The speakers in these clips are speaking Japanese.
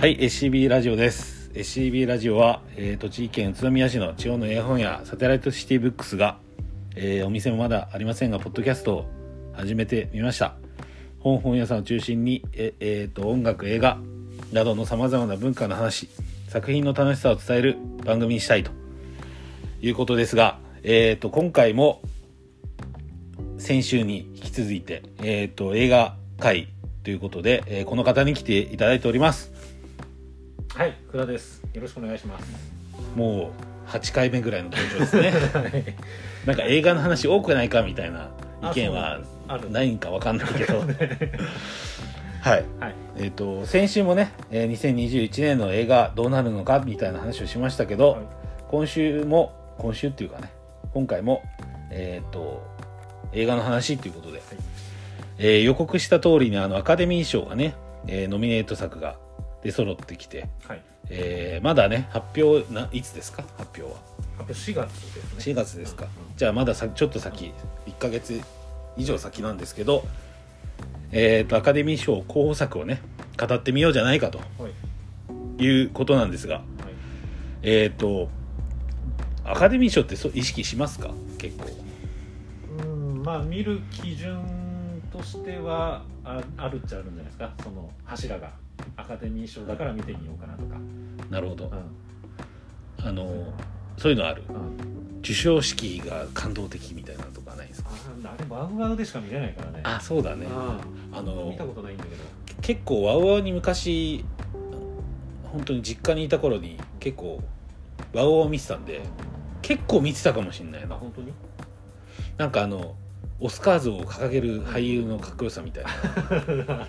はい SCB ラジオです。SCB ラジオは、えー栃木県宇都宮市の地方の絵本やサテライトシティブックスが、えーお店もまだありませんがポッドキャストを始めてみました。本本屋さんを中心にえ、えーと音楽映画などのさまざまな文化の話作品の楽しさを伝える番組にしたいということですが、えー、と今回も先週に引き続いて、えー、と映画会ということで、えーこの方に来ていただいております。はい、倉です。よろしくお願いします。もう8回目ぐらいの登場ですね なんか映画の話多くないかみたいな意見は。ないんかわかんないけど はいはい。えっ、と先週もね、えー2021年の映画どうなるのかみたいな話をしましたけど、はい今週も今週っていうかね今回もえっ、と映画の話ということで、えー予告した通りにあのアカデミー賞がね、えーノミネート作が出揃ってきて、はい。えーまだね発表ないつですか？発表はあと4月ですね。4月ですか、うんじゃあまださちょっと先1ヶ月以上先なんですけどえっ、とアカデミー賞候補作をね語ってみようじゃないかとはい。いうことなんですがはい。えっ、とアカデミー賞ってそう意識しますか？結構うん、まあ見る基準としてはああるっちゃあるんじゃないですか？その柱がアカデミー賞だから見てみようかなとか。なるほどうん。あのそういうのある？うん。授賞式が感動的みたいなのとかないですか？ああれワウワウでしか見れないからね。あそうだねああの見たことないんだけど。結構ワウワウに昔本当に実家にいた頃に結構ワウワウを見てたんで結構見てたかもしれないあな本当に？なんかあのオスカー像を掲げる俳優のかっこよさみたいな、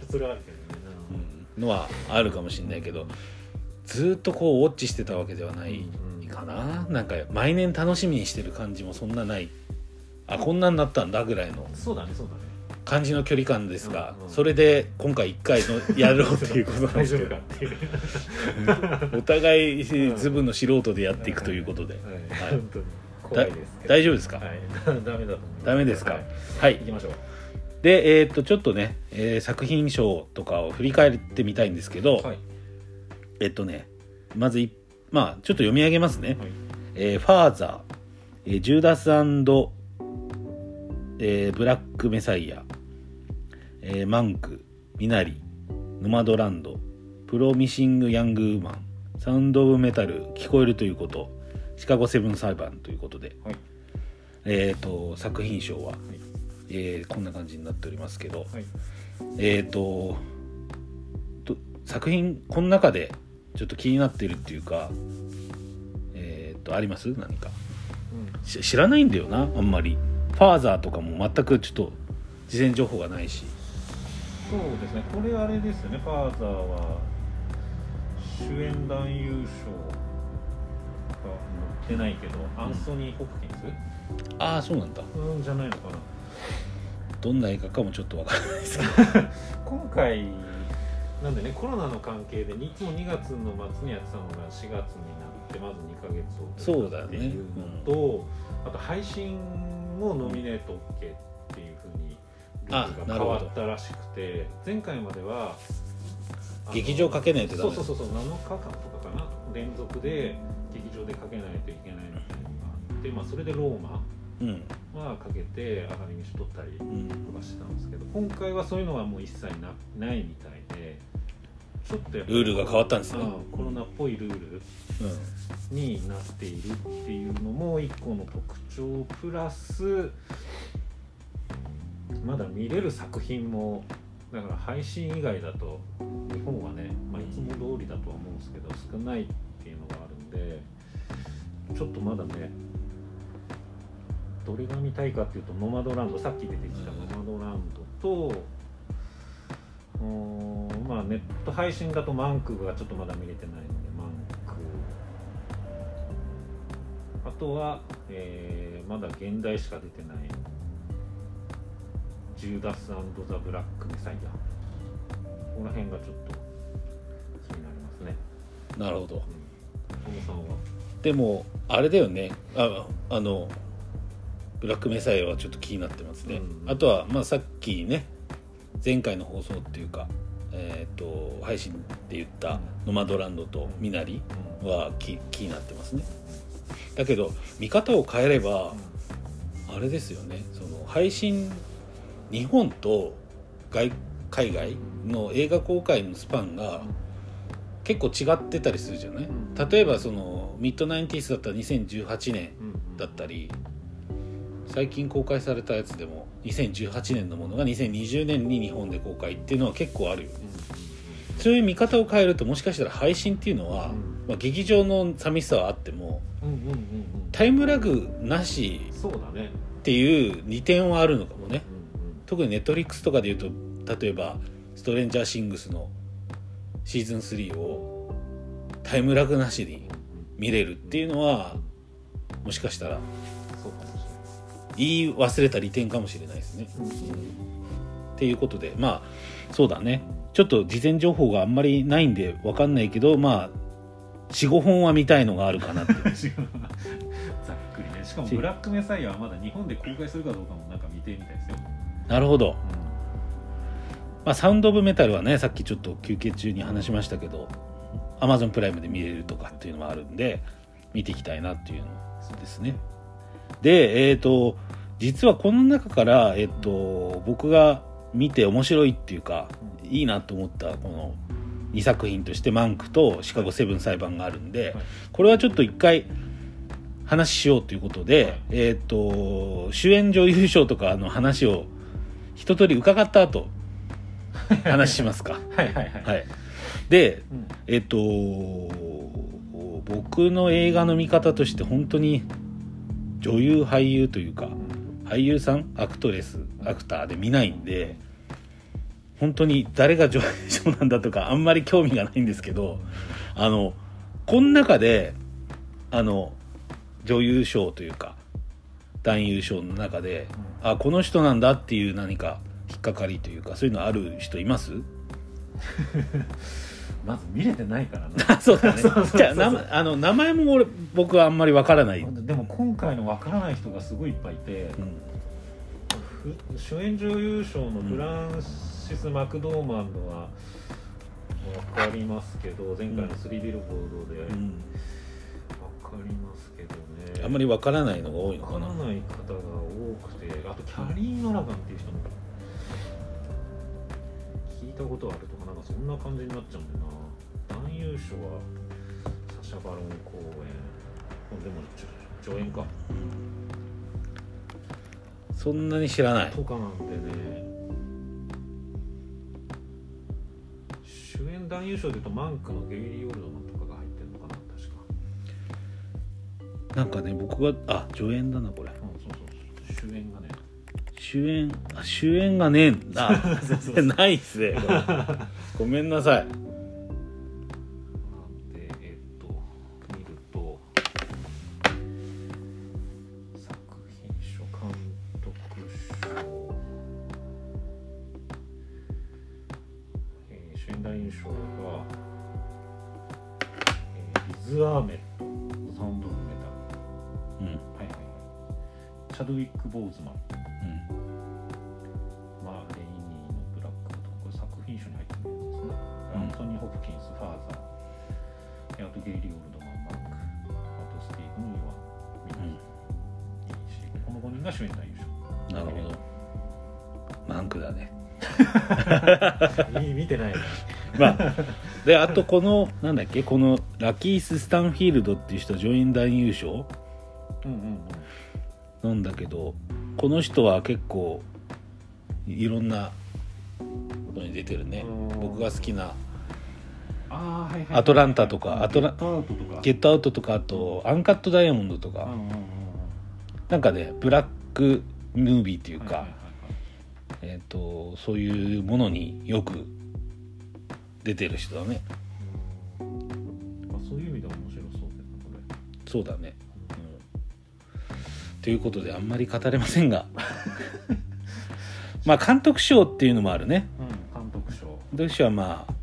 それはあるけどのはあるかもしれないけどずーっとこうウォッチしてたわけではないうんかななんか毎年楽しみにしてる感じもそんなない。あこんなんなったんだぐらいのそうだねそうだね。感じの距離感ですが、うんうん。それで今回1回のやろうということなんですけど。お互いズブの素人でやっていくということで、はい、大丈夫ですか、はい、ダメだと思います。ダメですか？はい、はい。行きましょうでえーっとちょっとね、えー作品賞とかを振り返ってみたいんですけど、はい。えっとねまずいまあちょっと読み上げますね。はい「えーファーザー」えージューダスえーブラックメサイア」えーマンク」「ミナリ」「ノマドランド」「プロミシング・ヤング・ウーマン」「サウンド・オブ・メタル」「聞こえるということ」「シカゴ・セブン裁判」ということで、はい。えっ、と作品賞は、えーこんな感じになっておりますけど、はい。えっ、とと作品この中でちょっと気になってるっていうかえっ、とあります？何か。うん。し知らないんだよなあんまり。ファーザーとかも全くちょっと事前情報がないし。そうですね。これあれですよね。ファーザーは主演男優賞が載ってないけど、アンソニー・ホプキンス？ああそうなんだ。うんじゃないのかなどんな映画かもちょっとわからないですけど。今回なんでねコロナの関係でいつも2月の末にやってたのが4月になってまず2ヶ月そうだっていうのと、あと配信もノミネート OK っていうふうにルールが変わったらしくて前回までは劇場かけないとダメ。そうそうそうそう7日間とかかな連続で劇場でかけないといけないみたいなのがあって、まあ、それでローマうんはかけてアカデミー賞取ったりうんとかしてたんですけど今回はそういうのはもう一切なないみたいでちょっとやっぱりルールが変わったんですね。うんコロナっぽいルールになっているっていうのも一個の特徴プラスまだ見れる作品もだから配信以外だと日本はね、まあ、いつも通りだとは思うんですけど少ないっていうのがあるんでちょっとまだねどれが見たいかっていうとノマドランドさっき出てきたノマドランドとうーんまあネット配信だとマンクがちょっとまだ見れてないのでマンクあとは、えーまだ現代しか出てないジューダスザ・ブラック・メサイア。ここら辺がちょっと気になりますね、なるほど。うん、でもあれだよね。ああのブラックメサイアはちょっと気になってますね、うん。あとはまあさっきね前回の放送っていうかえー、と配信で言ったノマドランドとミナリは気気になってますね。だけど見方を変えればあれですよね。その配信日本と外海外の映画公開のスパンが結構違ってたりするじゃない？例えばそのミッドナインティースだったら2018年だったり最近公開されたやつでも2018年のものが2020年に日本で公開っていうのは結構あるよ。ねそういう見方を変えるともしかしたら配信っていうのは、まあ、劇場の寂しさはあってもタイムラグなしっていう利点はあるのかもね。特にネットフリックスとかでいうと例えば「ストレンジャーシングス」のシーズン3をタイムラグなしに見れるっていうのはもしかしたら言い忘れた利点かもしれないですね。っていうことでまあそうだね。ちょっと事前情報があんまりないんで分かんないけどまあ45本は見たいのがあるかなって。ざっくりね。しかも「ブラックメサイア」はまだ日本で公開するかどうかもなんか未定みたいですよ、なるほど、まあ、サウンド・オブ・メタルはねさっきちょっと休憩中に話しましたけど Amazon プライムで見れるとかっていうのもあるんで見ていきたいなっていうのですね。でえっ、と実はこの中から、えっと僕が見て面白いっていうかいいなと思ったこの2作品として「マンク」と「シカゴセブン裁判」があるんで、はい。これはちょっと一回話しようということで、はい。えっ、と主演女優賞とかの話を一通り伺った後話しますか。はいはいはい、はい。でうん。えっ、と僕の映画の見方として本当に女優俳優というか俳優さんアクトレスアクターで見ないんで本当に誰が女優賞なんだとかあんまり興味がないんですけどあのこの中であの女優賞というか男優賞の中であこの人なんだっていう何か引っかかりというかそういうのある人います？まず見れてないからな。そうだね。じゃあ名前あの名前も俺僕はあんまりわからない、うんでも今回の分からない人がすごいいっぱいいて、ふ主演女優賞のフランシス・マクドーマンのは分かりますけど前回のスリービルボードで。分うん。かりますけどね。あんまりわからないのが多いの分かな。からない方が多くてあとキャリー・ノラガンっていう人も聞いたことあるとかそんな感じになっちゃうんだよな。男優賞はサシャ・バロン公演。でも助演か。そんなに知らない。とかなんでね。主演男優賞でいうとマンクのゲイリー・オルドマンとかが入ってるのかな確か。なんかね僕があ助演だなこれ。うんそうそう。主演がね主演あ主演がねえんだ。ないっすねごめんなさいてないな まあであとこのなんだっけこのラキース・スタンフィールドっていう人は助演男優賞うんうんなんだけどこの人は結構いろんなことに出てるね。うん僕が好きなアトランタとかアトラゲットアウトとかあとアンカットダイヤモンドとか、うんうんうんうん。なんかねブラックムービーっていうか、はいはいはいはい。えー、とそういうものによく出てる人だね。あそういう意味では面白そうだよねこれ。そうだね、うん、ということであんまり語れませんが。まあ監督賞っていうのもあるね。うん監督賞。監督賞はまあ、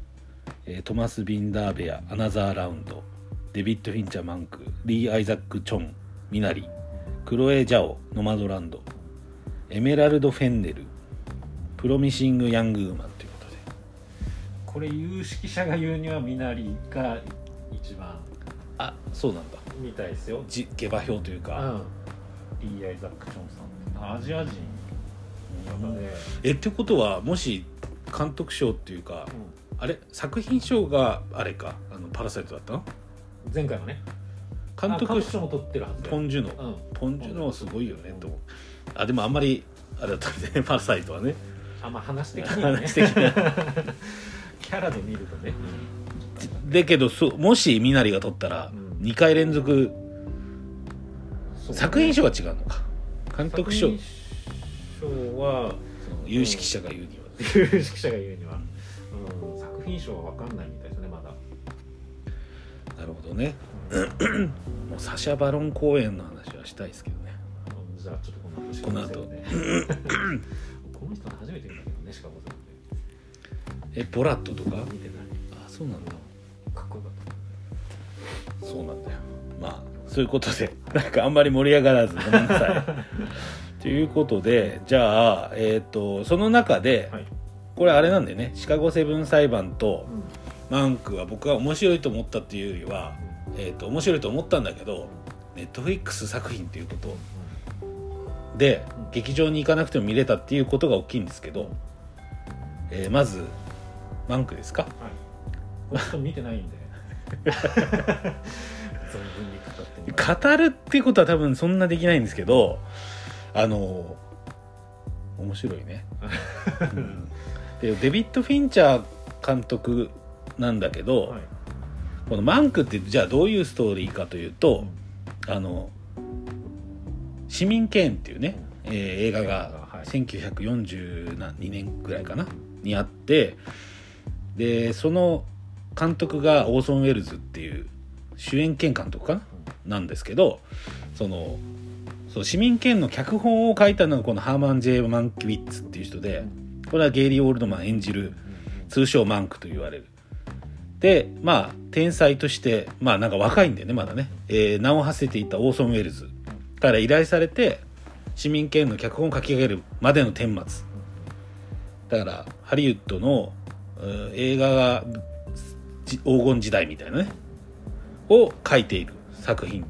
えートマス・ビンダーベアアナザーラウンドデビッド・フィンチャー・マンクリー・アイザック・チョンミナリクロエ・ジャオノマドランドエメラルド・フェンネルプロミシング・ヤング・ウーマンこれ有識者が言うにはミナリが一番あそうなんだ。みたいですよ。じ下馬評といううか、んリー・アイザック・チョンさん。アジア人。の方で、えってことはもし監督賞っていうかあれ？作品賞があれか？あのパラサイトだったの？うん前回はね。監督賞も取ってるはずでポン・ジュノ。うん。ポン・ジュノはすごいよねと思う。あでもあんまりあれだったね パラサイトはね。あまあ話的にはね。話的にはキャラで見るとね。だけどそもしミナリが取ったらうん。2回連続作品賞は違うのか。監督賞。作品賞はその有識者が言うには。有識者が言うには、うん、作品賞は分かんないみたいですねまだ。なるほどね。もうサシャ・バロン公演の話はしたいですけどね。うんじゃあちょっとこの後この後。ね。この人初めて見たけどねシカゴさんっえボラットとか？て見てない。あそうなんだ。かっこよかったそうなんだよ。まあそういうことで なんかあんまり盛り上がらずごめんなさい。ということでじゃあえっ、とその中で、はい。これあれなんだよね。シカゴセブン裁判とうん。マンクは僕は面白いと思ったっていうよりは、えー、と面白いと思ったんだけどネットフリックス作品っていうことでうん。劇場に行かなくても見れたっていうことが大きいんですけど、えーまずマンクですか？はい。見てないんで。存分に語ってもら語るっていうことは多分そんなできないんですけどあの面白いね、うん。でデビッド・フィンチャー監督なんだけど、うはい。このマンクってじゃあどういうストーリーかというと、あの市民権っていうね、えー映画がはい。1942年ぐらいかな？にあってでその監督がオーソン・ウェルズっていう主演兼監督かな？なんですけどそのその市民権の脚本を書いたのがこのハーマン・ジェイ・マンキウィッツっていう人でこれはゲイリー・オールドマン演じる通称マンクと言われる。でまあ天才としてまあなんか若いんでねまだね、えー名を馳せていたオーソン・ウェルズ。から依頼されて市民権の脚本を書き上げるまでの顛末。だからハリウッドの映画が黄金時代みたいなねを書いている作品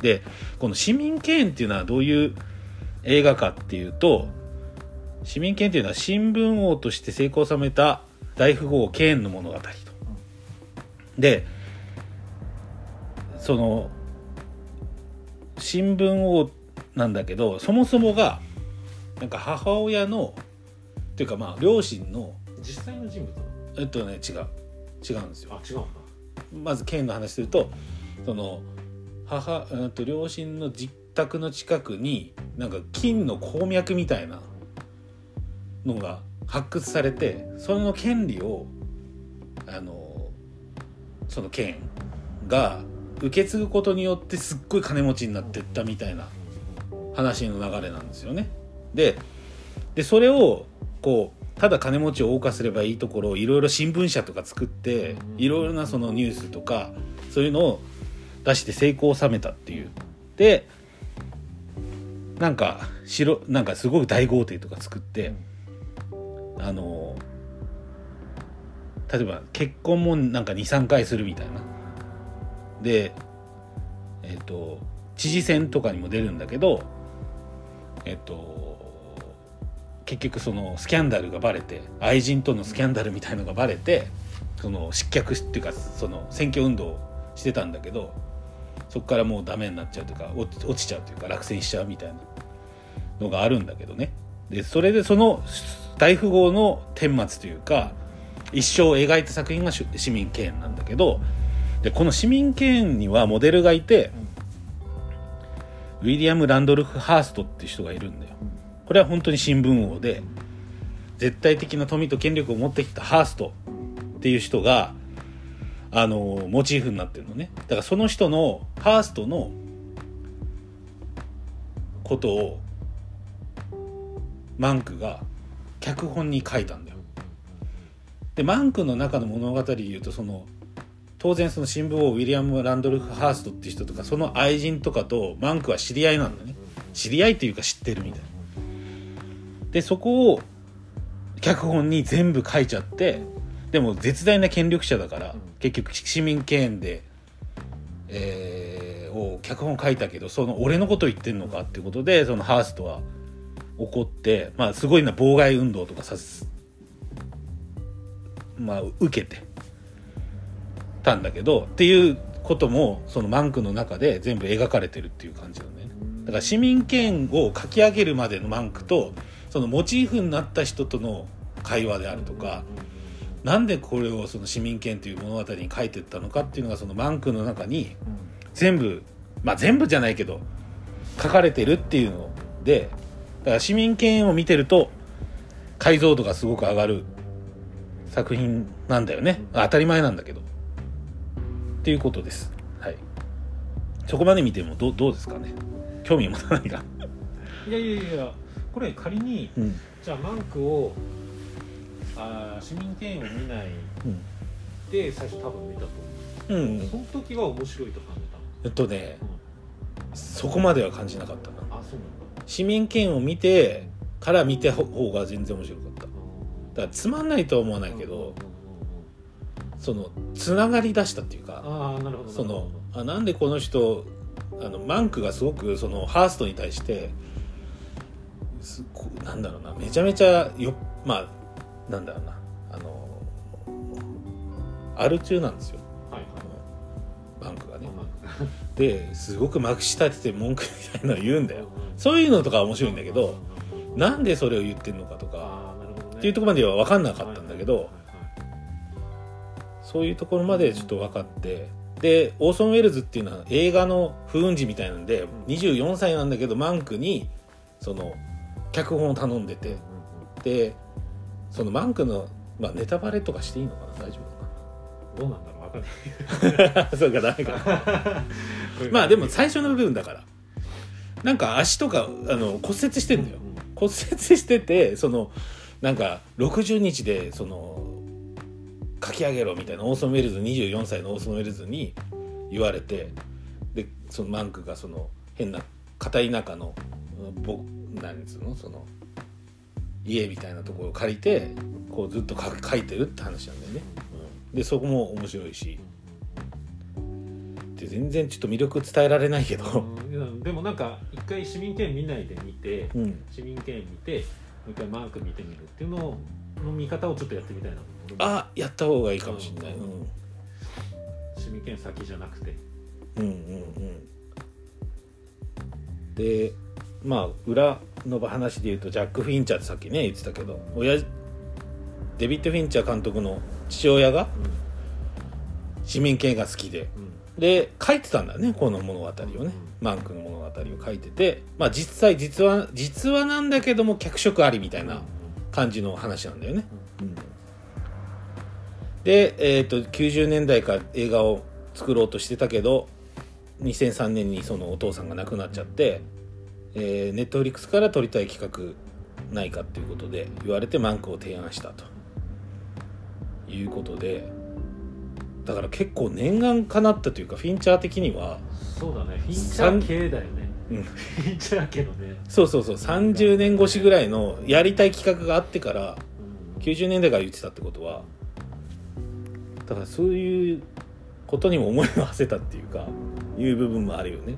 でこの市民権っていうのはどういう映画かっていうと市民権っていうのは新聞王として成功を収めた大富豪ケーンの物語と。でその新聞王なんだけどそもそもがなんか母親のっていうかまあ両親の実際の人物えっとね違う。違うんですよ。あ違うんだ。まずケーンの話するとその母うんと両親の実宅の近くになんか金の鉱脈みたいなのが発掘されてその権利をあのそのケーンが受け継ぐことによってすっごい金持ちになってったみたいな話の流れなんですよね。ででそれをこうただ金持ちを謳歌すればいいところをいろいろ新聞社とか作ってうんいろいろなそのニュースとかそういうのを出して成功を収めたっていう。でなんか白なんかすごく大豪邸とか作ってあの例えば結婚もなんか23回するみたいな。でえっ、と知事選とかにも出るんだけどえっ、と結局そのスキャンダルがバレて愛人とのスキャンダルみたいのがバレてその失脚しっていうかその選挙運動をしてたんだけどそこからもうダメになっちゃうというか落ち落ちちゃうというか落選しちゃうみたいなのがあるんだけどね。でそれでその大富豪の顛末というか一生を描いた作品がし市民権なんだけどでこの市民権にはモデルがいてウィリアム・ランドルフ・ハーストっていう人がいるんだよこれは本当に新聞王で絶対的な富と権力を持ってきたハーストっていう人があのモチーフになってるのね。だからその人のハーストのことをマンクが脚本に書いたんだよ。でマンクの中の物語で言うとその当然その新聞王ウィリアム・ランドルフ・ハーストっていう人とかその愛人とかとマンクは知り合いなんだね。知り合いというか知ってるみたいな。でそこを脚本に全部書いちゃってでも絶大な権力者だから、うん。結局市民権で、えーを脚本書いたけどその俺のこと言ってんのかっていうことでそのハーストは怒って、まあ、すごいな妨害運動とかさすまあ受けてたんだけどっていうこともそのマンクの中で全部描かれてるっていう感じなんだよね。だから市民権を書き上げるまでのマンクとそのモチーフになった人との会話であるとか、なんでこれをその市民権という物語に書いてったのかっていうのがそのマンクの中に全部まあ全部じゃないけど書かれてるっていうのでだから市民権を見てると解像度がすごく上がる作品なんだよね。当たり前なんだけど。っていうことです。はい。そこまで見てもどうどうですかね。興味持たないか。いやいやいやこれ仮にうん。じゃあマンクをあー市民権を見ないうん。で最初多分見たと思う。ん、うその時は面白いと感じえっとねたの、そこまでは感じなかったな。うん、あそうなんだ。市民権を見てから見た方が全然面白かった。だからつまんないとは思わないけどそのつながり出したっていうかああなるほど。そのあなんでこの人あのマンクがすごくそのハーストに対してなんだろうなめちゃめちゃよまあなんだろうなあのアル中なんですよ。はいはい。マンクがね。まあですごくまくし立てて文句みたいなのを言うんだよ。そういうのとかは面白いんだけどなんでそれを言ってんのかとかね。っていうところまでは分かんなかったんだけどそういうところまでちょっと分かってでオーソン・ウェルズっていうのは映画の不運児みたいなんで24歳なんだけどマンクにその脚本を頼んでて。でそのマンクの、まあ、ネタバレとかしていいのかな？大丈どうなんだろう？わかんない。夫かなそうかダメか。まあでも最初の部分だから。なんか足とかあの骨折してんだよ。骨折しててそのなんか60日でその書き上げろみたいなオーソン・ウェルズ24歳のオーソン・ウェルズに言われてでそのマンクがその変な片田舎のぼ何つうのその家みたいなところを借りてこうずっと書書いてるって話なんだよね。うん。でそこも面白いし。で全然ちょっと魅力伝えられないけど、うん。でもなんか一回市民権見ないで見てうん、市民権見てもう一回マーク見てみるっていうのをの見方をちょっとやってみたいなあやった方がいいかもしれない。うん。市民権先じゃなくて。うんうんうん。でまあ裏の話で言うとジャック・フィンチャーってさっきね言ってたけど親デビッド・フィンチャー監督の父親が市民権が好きでうん。で書いてたんだねこの物語をね。マンクの物語を書いててまあ実際実は実話なんだけども脚色ありみたいな感じの話なんだよね。うん。で、えー、と90年代から映画を作ろうとしてたけど2003年にそのお父さんが亡くなっちゃって、えー、ネットフリックスから撮りたい企画ないかっていうことで言われてマンクを提案したと。いうことでだから結構念願かなったというかフィンチャー的には、そうだね。フィンチャー系だよね。うん、フィンチャー系のね。そうそうそう。30年越しぐらいのやりたい企画があってから90年代から言ってたってことはだからそういうことにも思いを馳せたっていうかいう部分もあるよね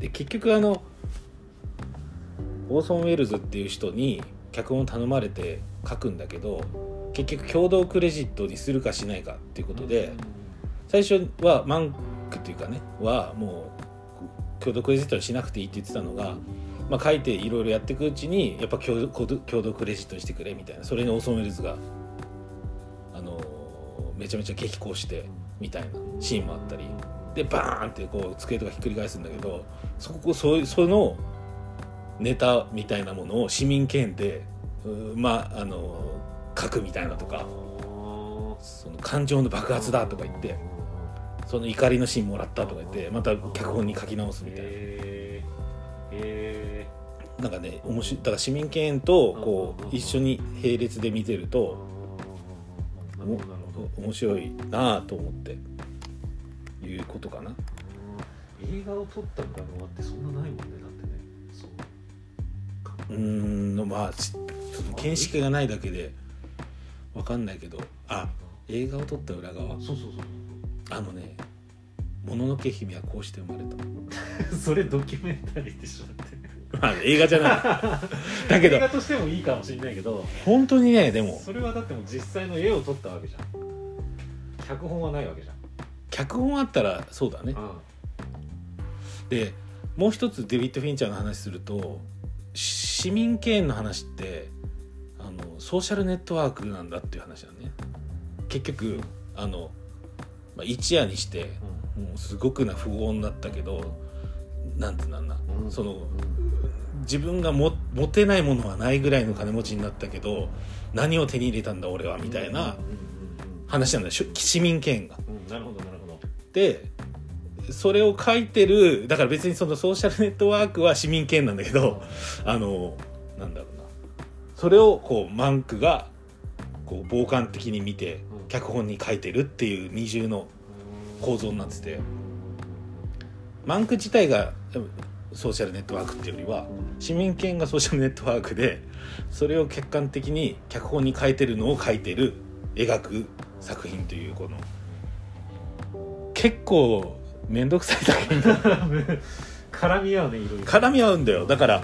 で結局あのオーソン・ウェルズっていう人に脚本を頼まれて書くんだけど結局共同クレジットにするかしないかっていうことで最初はマンクっていうかねはもう共同クレジットにしなくていいって言ってたのが、まあ、書いていろいろやっていくうちにやっぱ共同共同クレジットにしてくれみたいな。それにオーソン・ウェルズが、あのーめちゃめちゃ激高してみたいなシーンもあったりでバーンってこう机とかひっくり返すんだけどそこそういうそのネタみたいなものを市民権でまああのー書くみたいなとかその感情の爆発だとか言ってその怒りのシーンもらったとか言ってまた脚本に書き直すみたいな。なんかね面白いだから市民権とこう一緒に並列で見てると面白いなあと思っていうことかな。映画を撮った裏側ってそんなないもんねだってね。そう。うーんまあちちょっと見識がないだけでわかんないけどあ映画を撮った裏側そうそうそうあのね「もののけ姫はこうして生まれた」それドキュメンタリーでしょだってまあ映画じゃないだけど映画としてもいいかもしれないけど本当にねでもそれはだってもう実際の絵を撮ったわけじゃん脚本はないわけじゃん脚本あったらそうだね。でもう一つデビッド・フィンチャーの話すると市民権の話ってあのソーシャルネットワークなんだっていう話だね。結局あの、まあ、一夜にしてもうすごくな富豪になったけどなんてなんだ、うん。その自分がも持てないものはないぐらいの金持ちになったけど何を手に入れたんだ俺はみたいなうんうん話なんだ市民権が。うんうん。なるほどなるほどでそれを書いてるだから別にそのソーシャルネットワークは市民権なんだけどあのなんだろうな。それをこうマンクがこう傍観的に見てうん。脚本に書いてるっていう二重の構造になってて。マンク自体がソーシャルネットワークっていうよりは市民権がソーシャルネットワークでそれを客観的に脚本に書いてるのを書いてる描く作品というこの結構面倒くさい作品 絡み合うねいろいろ。絡み合うんだよ。だから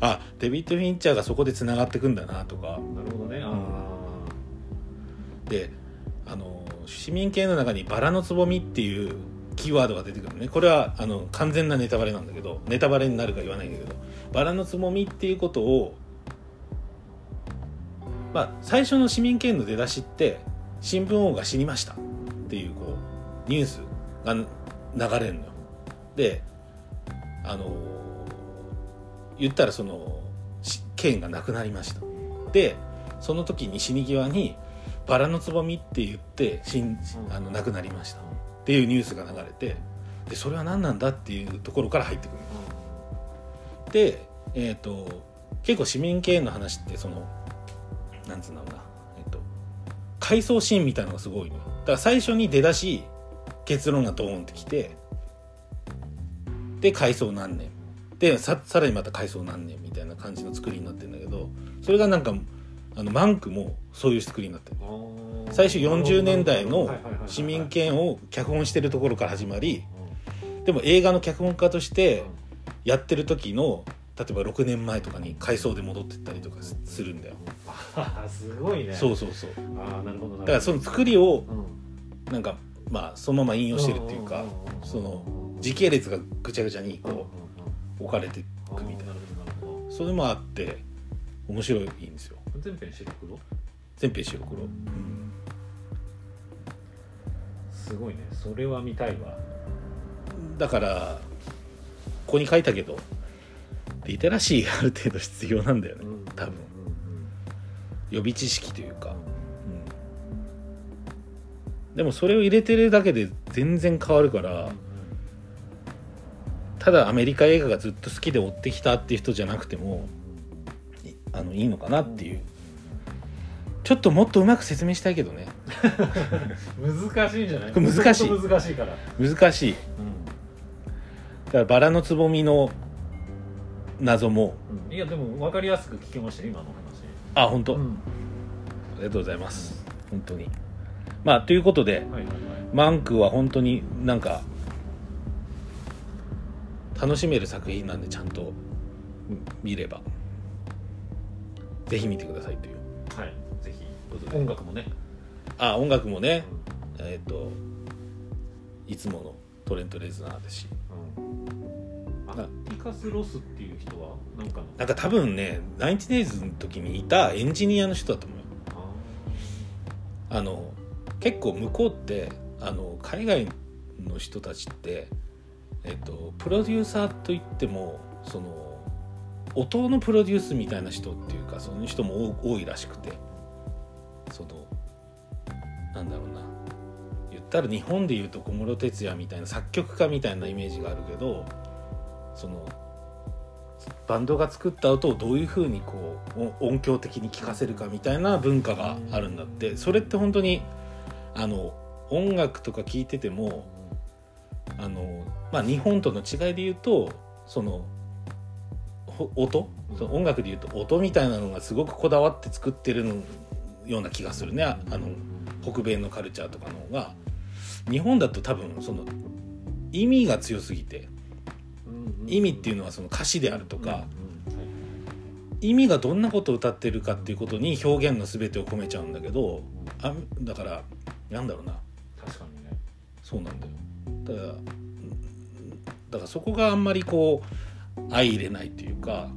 あデビッド・フィンチャーがそこでつながってくんだなとか。なるほどね。あであの市民権の中に「バラのつぼみ」っていうキーワードが出てくるね。これはあの完全なネタバレなんだけどネタバレになるか言わないんだけどバラのつぼみっていうことをまあ最初の市民権の出だしって新聞王が死にましたっていうこうニュースが流れるのよ。であの言ったらそのし権がなくなりました。でその時に死に際に「バラのつぼみ」って言って死んあの亡くなりました。っていうニュースが流れてでそれは何なんだっていうところから入ってくるで、えー、と結構市民権の話ってそのなんつうんだろうな、えっと回想シーンみたいなのがすごいのよ。だから最初に出だし結論がドーンってきてで回想何年。でささらにまた回想何年みたいな感じの作りになってるんだけどそれがなんかあのマンクもそういう作りになってる最初40年代の市民権を脚本してるところから始まりでも映画の脚本家としてやってる時の例えば6年前とかに回想で戻ってったりとかすするんだよ。すごいね。そうそうそう。ああなるほどなるほど。だからその作りをうん。なんかまあそのまま引用してるっていうかその時系列がぐちゃぐちゃにこう置かれていくみたいな。それもあって面白いんですよ。ど全編白黒？全編白黒、うん。すごいね。それは見たいわ。だからここに書いたけどリテラシーがある程度必要なんだよね。多分。予備知識というか、うん、でもそれを入れてるだけで全然変わるからただアメリカ映画がずっと好きで追ってきたっていう人じゃなくてもいあのいいのかなっていう。ちょっともっとうまく説明したいけどね。難しいんじゃない？難しい。難しいから、難しい。だからバラのつぼみの謎も。いやでも分かりやすく聞けましたよ今のあ本当、話、ありがとうございます。本当にまあということではいはいはい。マンクは本当になんか楽しめる作品なんでちゃんと見ればぜひ見てくださいという。はい。ぜひ音楽もね、あ音楽もねえっ、といつものトレント・レズナーですし。うん、なあピカス・ロスっていう人はなんかの？なんか多分ねナインティネイズの時にいたエンジニアの人だと思うあの結構向こうってあの海外の人たちって、えっと、プロデューサーといってもその音のプロデュースみたいな人っていうかそういう人も多いらしくて。そのなんだろうな。言ったら日本でいうと小室哲哉みたいな作曲家みたいなイメージがあるけどそのバンドが作った音をどういうふうにこう音響的に聴かせるかみたいな文化があるんだって。それって本当にあの音楽とか聴いててもあの、まあ、日本との違いで言うとそのほ音？その音楽で言うと音みたいなのがすごくこだわって作ってるのような気がするね。ああの北米のカルチャーとかの方が。日本だと多分その意味が強すぎて意味っていうのはその歌詞であるとか、意味がどんなことを歌ってるかっていうことに表現の全てを込めちゃうんだけどあだからなんだろうな。確かにね。そうなんだよ。だからうんだからそこがあんまりこう相入れないというか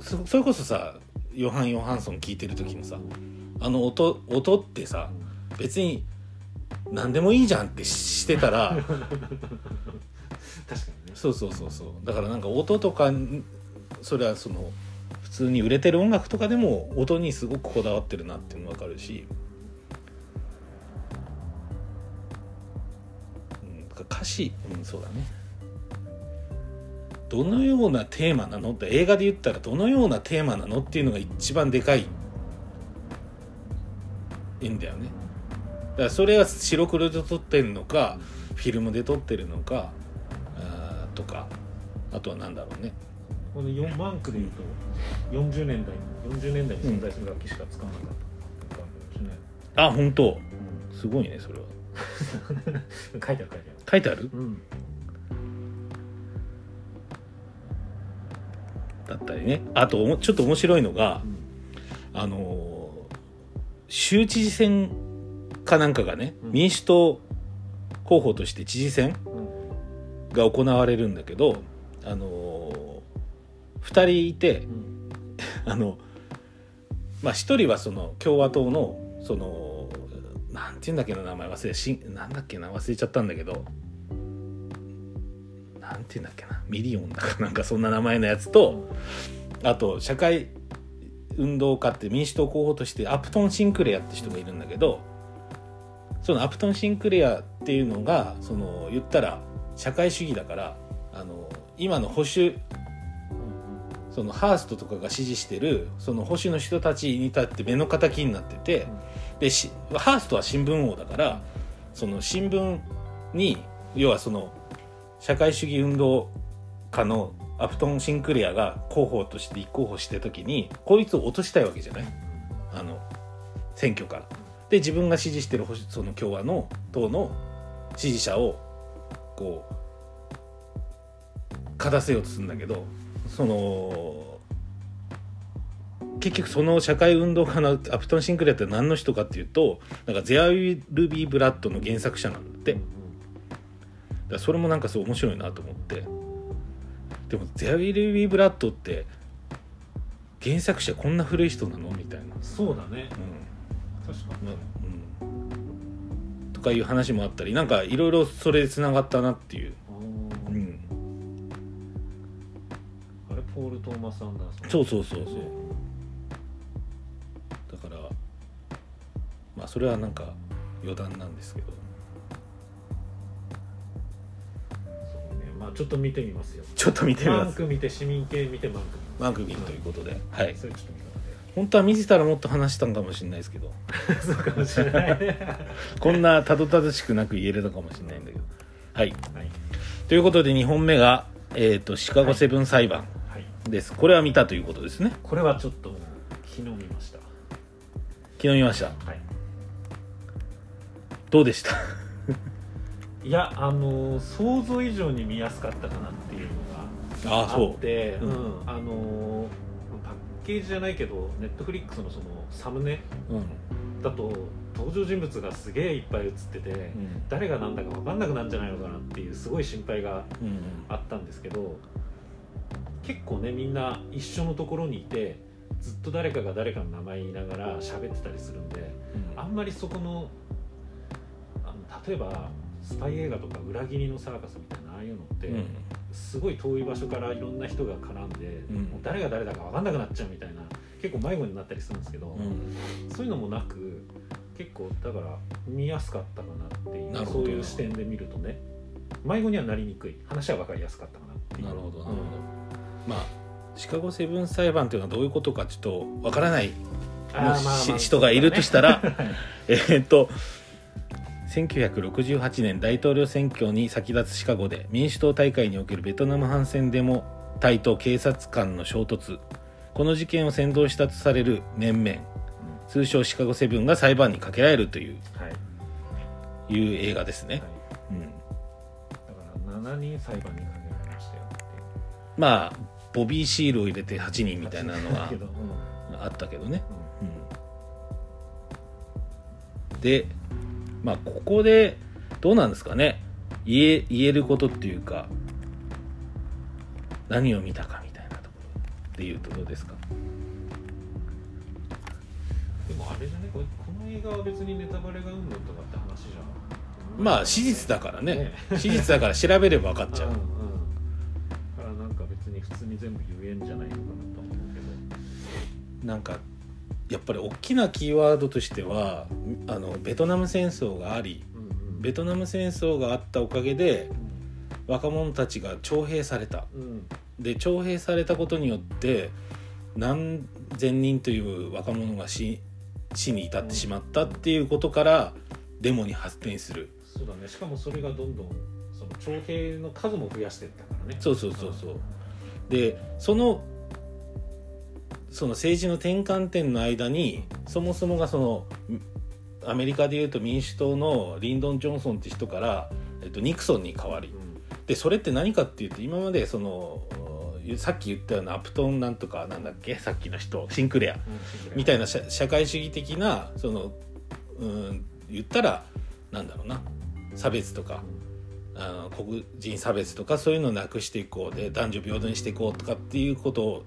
そそれこそさヨハン・ヨハンソン聞いてる時もさあの音音ってさ別に何でもいいじゃんってししてたら 確かにね。そうそうそうそう。だからなんか音とかんそれはその普通に売れてる音楽とかでも音にすごくこだわってるなっていうの分かるし、うん、だから歌詞うんそうだね。どのようなテーマなの？って映画で言ったらどのようなテーマなのっていうのが一番でかい。んだよね。だからそれは白黒で撮ってるのかフィルムで撮ってるのかあーとか。あとは何だろうね。この4マンクでいうと40年代に40年代に存在する楽器しか使わなかった感じですね、あ本当。すごいねそれは。書いてある書いてある書いてある？うん。だったりね。あとちょっと面白いのがあのー州知事選かなんかがね、うん。民主党候補として知事選うん。が行われるんだけどあのー、2人いてうん。あのまあ1人はその共和党のそのなんて言うんだっけな名前忘れしなんだっけな忘れちゃったんだけどなんて言うんだっけなミリオンだかなんかそんな名前のやつとあと社会運動家って民主党候補としてアプトン・シンクレアって人がいるんだけどそのアプトン・シンクレアっていうのがその言ったら社会主義だからあの今の保守そのハーストとかが支持してるその保守の人たちに立って目の敵になっててでしハーストは新聞王だからその新聞に要はその社会主義運動家のアプトン・シンクレアが候補として立候補してた時にこいつを落としたいわけじゃないあの選挙から。で自分が支持してるその共和の党の支持者をこう勝たせようとするんだけどその結局その社会運動家のアプトン・シンクレアって何の人かっていうとなんか「ゼア・ウィル・ビー・ブラッド」の原作者なんだってだそれもなんかすごい面白いなと思って。でも「ゼア・ウィル・ビー・ブラッド」って原作者こんな古い人なのみたいな、そうだね。うん。確かに。まあうん、とかいう話もあったりなんかいろいろそれでつながったなっていう、うん、あれポール・トーマス・アンダーソン。そうそうそうそう。だからまあそれはなんか余談なんですけどあちょっと見てみますよ。ちょっと見てみます。マンク見て市民系見てマンク。マンクビンということで。はい。それちょっと見た本当は見てたらもっと話したんかもしれないですけど。そうかもしれないね。こんなたどたどしくなく言えるのかもしれないんだけど。はい。はい。ということで2本目が、えー、とシカゴセブン裁判はい。です、これは見たということですね。これはちょっと昨日見ました。昨日見ました。はい。どうでした？いやあのー想像以上に見やすかったかなっていうのがあってう。うん。あのーパッケージじゃないけどネットフリックスのそのサムネううん、だと登場人物がすげえいっぱい映ってて、うん。誰が何だか分かんなくなるんじゃないのかなっていうすごい心配がうんあったんですけど結構ねみんな一緒のところにいてずっと誰かが誰かの名前言いながら喋ってたりするんであんまりそこのあの例えばスパイ映画とか裏切りのサーカスみたいなああいうのって、うん。すごい遠い場所からいろんな人が絡んで、うん。もう誰が誰だか分かんなくなっちゃうみたいな結構迷子になったりするんですけど、うん。そういうのもなく結構だから見やすかったかなっていうそういう視点で見るとね迷子にはなりにくい話は分かりやすかったかなっていう。なるほどなるほど、うんまあシカゴセブン裁判というのはどういうことかちょっとわからないまあまあし人がいるとしたら、えーっと1968年大統領選挙に先立つシカゴで民主党大会におけるベトナム反戦デモ隊と警察官の衝突。この事件を扇動したとされる面々通称シカゴセブンが裁判にかけられるというはい、いう映画ですはい、ね、うん、だから7人裁判にかけられましたよまあボビーシールを入れて8人みたいなのがだけど、うん。あったけどね、うん。うん、でまあここでどうなんですかね。言え言えることっていうか何を見たかみたいなところで言うとどうですか？でもあれじゃね？この映画は別にネタバレがうんぬんとかって話じゃん。まあ史実だからね。ね。史実だから調べれば分かっちゃう。うんうん。だからなんか別に普通に全部言えんじゃないのかなと思うけど。なんかやっぱり大きなキーワードとしてはあのベトナム戦争がありうんうん。ベトナム戦争があったおかげで若者たちが徴兵された。うん。で徴兵されたことによって何千人という若者が死死に至ってしまったっていうことからデモに発展する。そうだね。しかもそれがどんどんその徴兵の数も増やしていったからね。そうそうそうそう。でそのその政治の転換点の間にそもそもがそのアメリカでいうと民主党のリンドン・ジョンソンって人から、えっと、ニクソンに代わり。うん。でそれって何かっていうと今までそのさっき言ったようなアプトンなんとかなんだっけ？さっきの人シンクレア。みたいな社社会主義的なそのうん言ったらなんだろうな。差別とかあの黒人差別とかそういうのをなくしていこう。で男女平等にしていこうとかっていうことを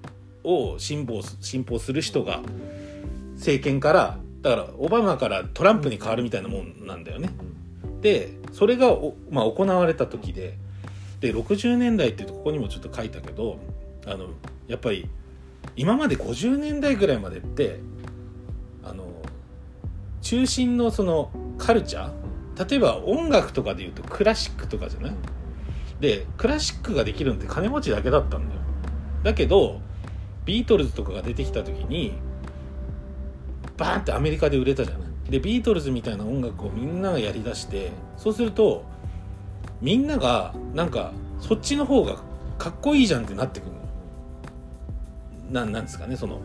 信奉す信奉する人が政権からだからオバマからトランプに変わるみたいなもんなんだよね。でそれがお、まあ、行われた時でで60年代っていうとここにもちょっと書いたけどあのやっぱり今まで50年代ぐらいまでってあの中心のそのカルチャー例えば音楽とかでいうとクラシックとかじゃない？でクラシックができるのって金持ちだけだったんだよ。だけどビートルズとかが出てきた時にバーンってアメリカで売れたじゃない。でビートルズみたいな音楽をみんながやりだしてそうするとみんながなんかそっちの方がかっこいいじゃんってなってくるの。ななんですかねその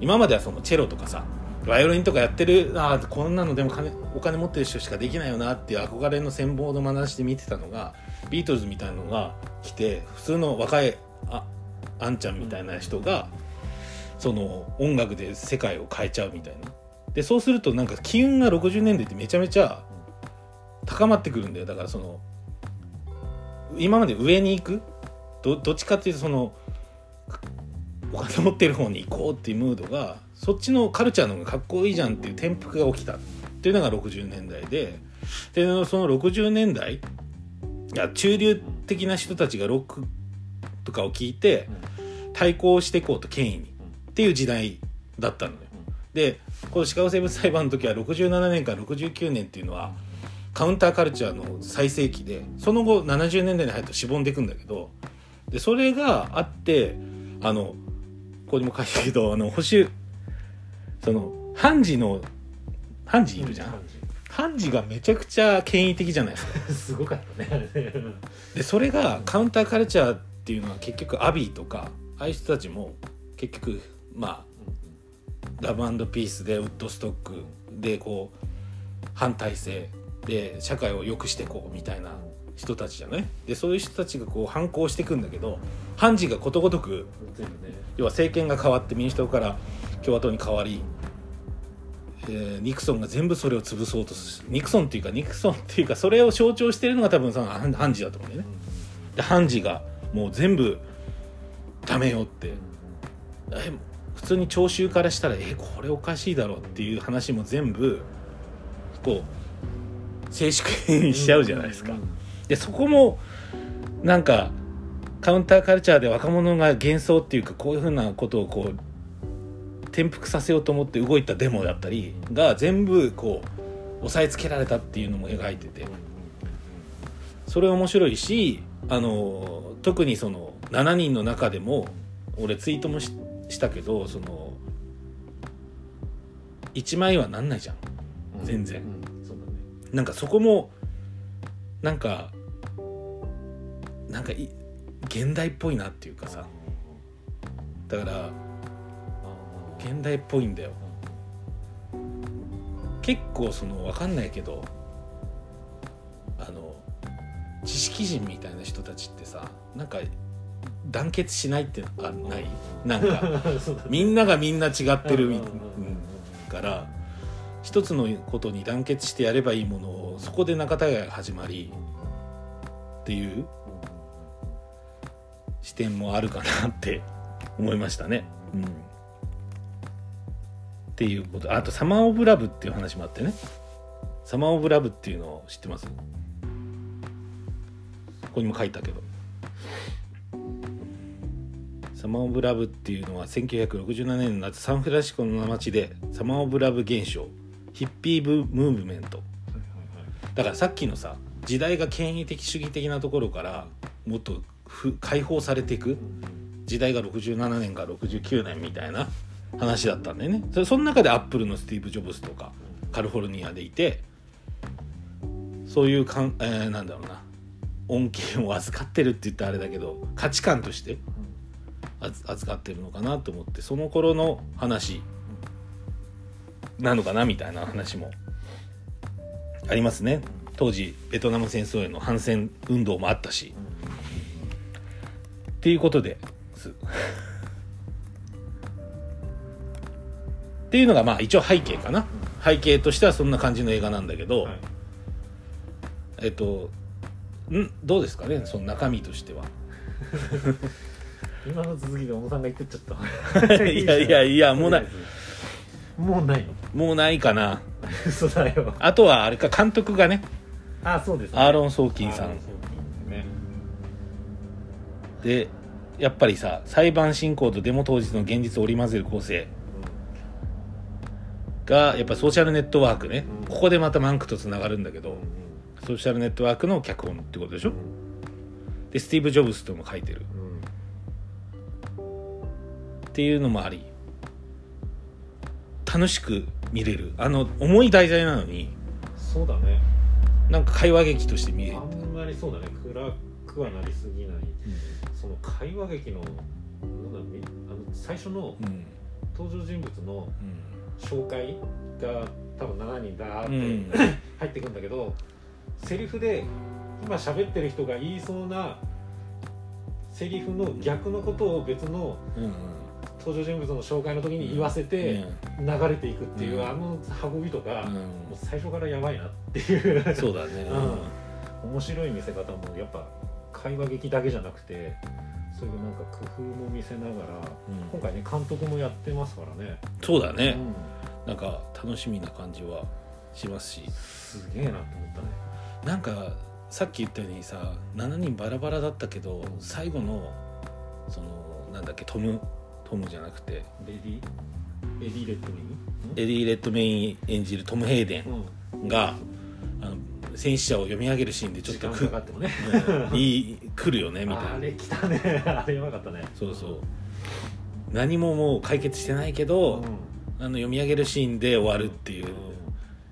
今まではそのチェロとかさバイオリンとかやってるあーこんなのでも金お金持ってる人しかできないよなっていう憧れの羨望の眼差しで見てたのがビートルズみたいなのが来て普通の若いああんちゃんみたいな人がその音楽で世界を変えちゃうみたいな。でそうするとなんか機運が60年代ってめちゃめちゃ高まってくるんだよ。だからその今まで上に行くどどっちかっていうとそのお金持ってる方に行こうっていうムードがそっちのカルチャーの方がかっこいいじゃんっていう転覆が起きた。っていうのが60年代ででその60年代いや中流的な人たちがロックとかを聞いて対抗していこうと権威にっていう時代だったのよ。でこのシカゴセブン裁判の時は67年から69年っていうのはカウンターカルチャーの最盛期でその後70年代に入るとしぼんでいくんだけどでそれがあってあのここにも書いてるけどあの保守そのハンジのハンジいるじゃん、ハンジがめちゃくちゃ権威的じゃないですか。すごかったねでそれがカウンターカルチャーっていうのは結局アビーとかああいう人たちも結局まあラブピースでウッドストックでこう反体制で社会を良くしていこうみたいな人たちじゃない？でそういう人たちがこう反抗していくんだけどハンジがことごとく要は政権が変わって民主党から共和党に変わり、えーニクソンが全部それを潰そうとする。ニクソンっていうかニクソンっていうかそれを象徴してるのが多分そのハンハンジだと思うんだよね。でハンジがもう全部ダメよって。え普通に聴衆からしたらえこれおかしいだろうっていう話も全部こう静粛にしちゃうじゃないですか。でそこもなんかカウンターカルチャーで若者が幻想っていうかこういうふうなことをこう転覆させようと思って動いたデモだったりが全部こう押さえつけられたっていうのも描いてて。それ面白いしあの特にその7人の中でも俺ツイートもししたけどその1枚はなんないじゃん。全然。うんそうだね。なんかそこもなんかなんかい現代っぽいなっていうかさ。だから現代っぽいんだよ。結構その分かんないけど知識人みたいな人たちってさなんか団結しないってあない？なんか みんながみんな違ってるから一つのことに団結してやればいいものをそこで仲違いが始まりっていう視点もあるかなって思いましたね。うん、っていうこと。あと「サマー・オブ・ラブ」っていう話もあってね「サマー・オブ・ラブ」っていうのを知ってます？ここにも書いたけど「サマー・オブ・ラブ」っていうのは1967年の夏サンフランシスコの街でサマー・オブ・ラブ現象ヒッピーブムーブメント。だからさっきのさ時代が権威的主義的なところからもっとふ解放されていく時代が67年から69年みたいな話だったんだよね。そその中でアップルのスティーブ・ジョブズとかカリフォルニアでいてそういうかん、えーなんだろうな恩恵を預かってるって言ったらあれだけど価値観として預かってるのかなと思ってその頃の話なのかなみたいな話もありますね。当時ベトナム戦争への反戦運動もあったし。っていうことです。っていうのがまあ一応背景かな。背景としてはそんな感じの映画なんだけど、はい。えっとんどうですかねその中身としては。今の続きで小野さんが言ってっちゃった。いやいやいやもうない。もうないの？もうないかな。嘘だよ。あとはあれか監督がね。あそうですね。アーロン・ソーキンさん。ね。でやっぱりさ裁判進行とデモ当日の現実を織り交ぜる構成。がやっぱソーシャルネットワークね、うん。ここでまたマンクとつながるんだけど、うんソーシャルネットワークの脚本ってことでしょ？うんでスティーブ・ジョブズとも書いてる。うんっていうのもあり。楽しく見れる。あの重い題材なのに。そうだね。なんか会話劇として見える。あんまりそうだね。暗くはなりすぎない。その会話劇のなんだみあの最初のうん。うん登場人物のうん。紹介が多分7人だーって、うん。入ってくんだけどセリフで今喋ってる人が言いそうなセリフの逆のことを別のうん登場人物の紹介の時に言わせて流れていくっていう、うん。あの運びとか、うん。もう最初からやばいなっていう。そうだね。うん。面白い見せ方もやっぱ会話劇だけじゃなくてそういうなんか工夫も見せながらうん。今回ね監督もやってますからね、そうだね。うん。なんか楽しみな感じはしますし。すげえなと思ったねなんかさっき言ったようにさ7人バラバラだったけど最後のそのなんだっけトムトムじゃなくてレディレディレッドミエディ・レッドメイン演じるトム・ヘイデン、うん、ンがあの戦死者を読み上げるシーンでちょっとくかかってもね。うんいい来るよねみたいな。あれ来たね。あれやばかったね。そうそう。何ももう解決してないけど、あの読み上げるシーンで終わるっていう、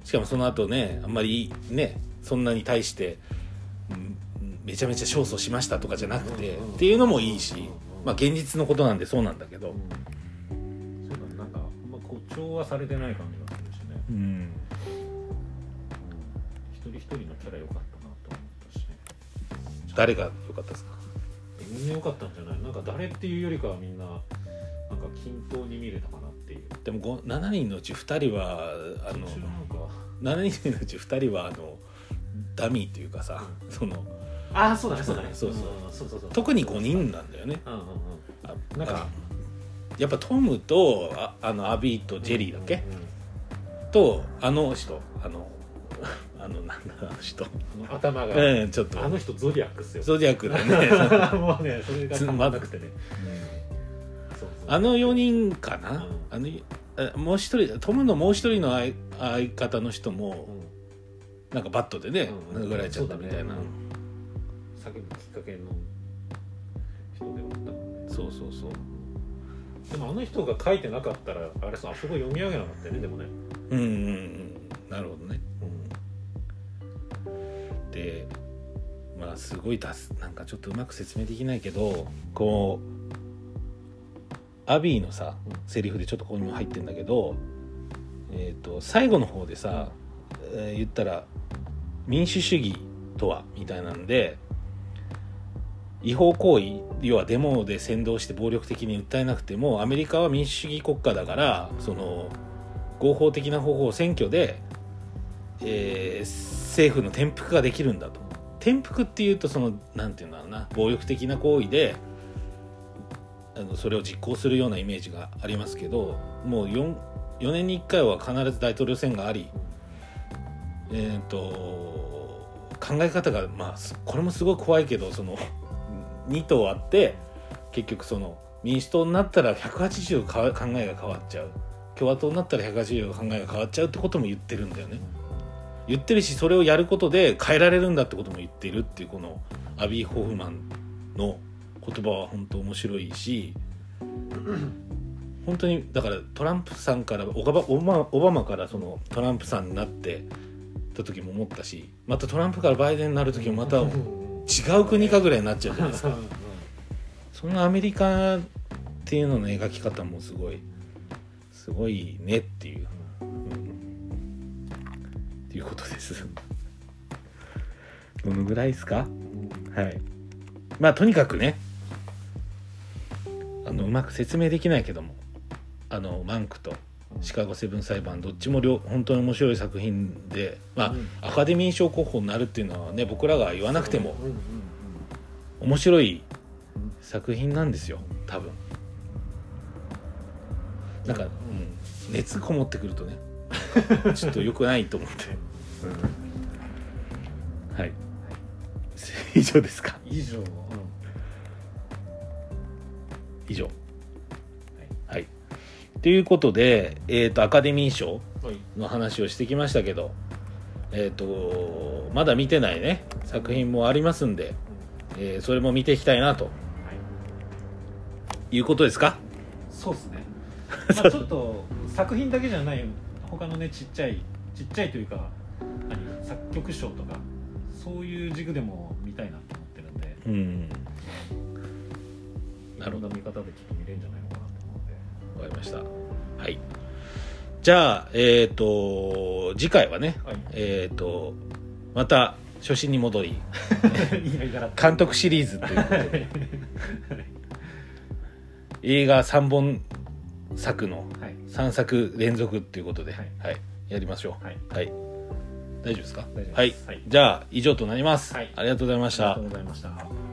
しかもその後ねあんまりねそんなに対して、うんめちゃめちゃ勝訴しましたとかじゃなくて、うんっていうのもいいし、まあ現実のことなんでそうなんだけど、うん。そうだなんかま誇張はされてない感じがするしね、うん、うん一人一人のキャラ良かったなと思ったしね。誰が良かったですか？みんな良かったんじゃない。なんか誰っていうよりかはみんななんか均等に見れたかなっていう。でもご7人のうち2人はあの途中なんか。7人のうち2人はあのダミーというかさ、うん。そのああそうだねそうだね。そうそう。んそうそうそう。特に5人なんだよね。うんうんうん。あなんかやっぱトムとああのアビーとジェリーだっけ、とあの人あのあのなんだあの人。頭が、うんちょっと。あの人ゾディアックっすよ。ゾディアックだね。もうねそれがたまん。なくてねあの4人かな、うん。あのあもう一人トムのもう一人の相相方の人もうんなんかバットでね、うん殴られちゃったみたいな、そうだね。叫ぶきっかけの人ではあったもんね。そうそうそう。でもあの人が書いてなかったらあれさあそこ読み上げなかったよねでもね。うんうんうんなるほどね、でまあすごい出すなんかちょっとうまく説明できないけどこうアビーのさうんセリフでちょっとここにも入ってんだけどえー、と最後の方でさ、えー言ったら民主主義とはみたいなんで違法行為要はデモで扇動して暴力的に訴えなくてもアメリカは民主主義国家だからその合法的な方法選挙で、えー政府の転覆ができるんだと。転覆っていうとそのなんていうんだろうな暴力的な行為であのそれを実行するようなイメージがありますけどもう 4, 4年に1回は必ず大統領選があり、えー、と考え方が、まあ、これもすごい怖いけどその2党あって結局その民主党になったら180考えが変わっちゃう共和党になったら180考えが変わっちゃうってことも言ってるんだよね。言ってるしそれをやることで変えられるんだってことも言ってるっていうこのアビー・ホフマンの言葉は本当面白いし本当にだからトランプさんからオバオバマからそのトランプさんになってた時も思ったしまたトランプからバイデンになる時もまた違う国かぐらいになっちゃうじゃないですか。そのアメリカっていうのの描き方もすごいすごいねっていう、うん。っていうことです。どのぐらいですか？はい。まあとにかくねあのうまく説明できないけどもあのマンクとシカゴセブン裁判どっちも両本当に面白い作品で、まあうん。アカデミー賞候補になるっていうのはね僕らが言わなくてもうんうんうん面白い作品なんですよ多分。なんか、うん、熱こもってくるとね ちょっと良くないと思って、はい。以上ですか？以上、以上。はいということで、えー、とアカデミー賞はい。の話をしてきましたけどえっ、とまだ見てないね作品もありますんで、えーそれも見ていきたいなとはい。いうことですか？そうですね、まあ、ちょっと作品だけじゃない他のねちっちゃいちっちゃいというか何作曲賞とかそういう軸でも見たいなと思ってるんでうん。いろんな見方でちょっと見れるんじゃないかりました。はい。じゃあえっ、と次回はねはい。えっ、とまた初心に戻り 監督シリーズということで。映画3本作のはい。3作連続っていうことで、ははい。いやりましょはい、うはい。大丈夫ですか？はい、はい。じゃあ以上となります、はい。ありがとうございました。ありがとうございました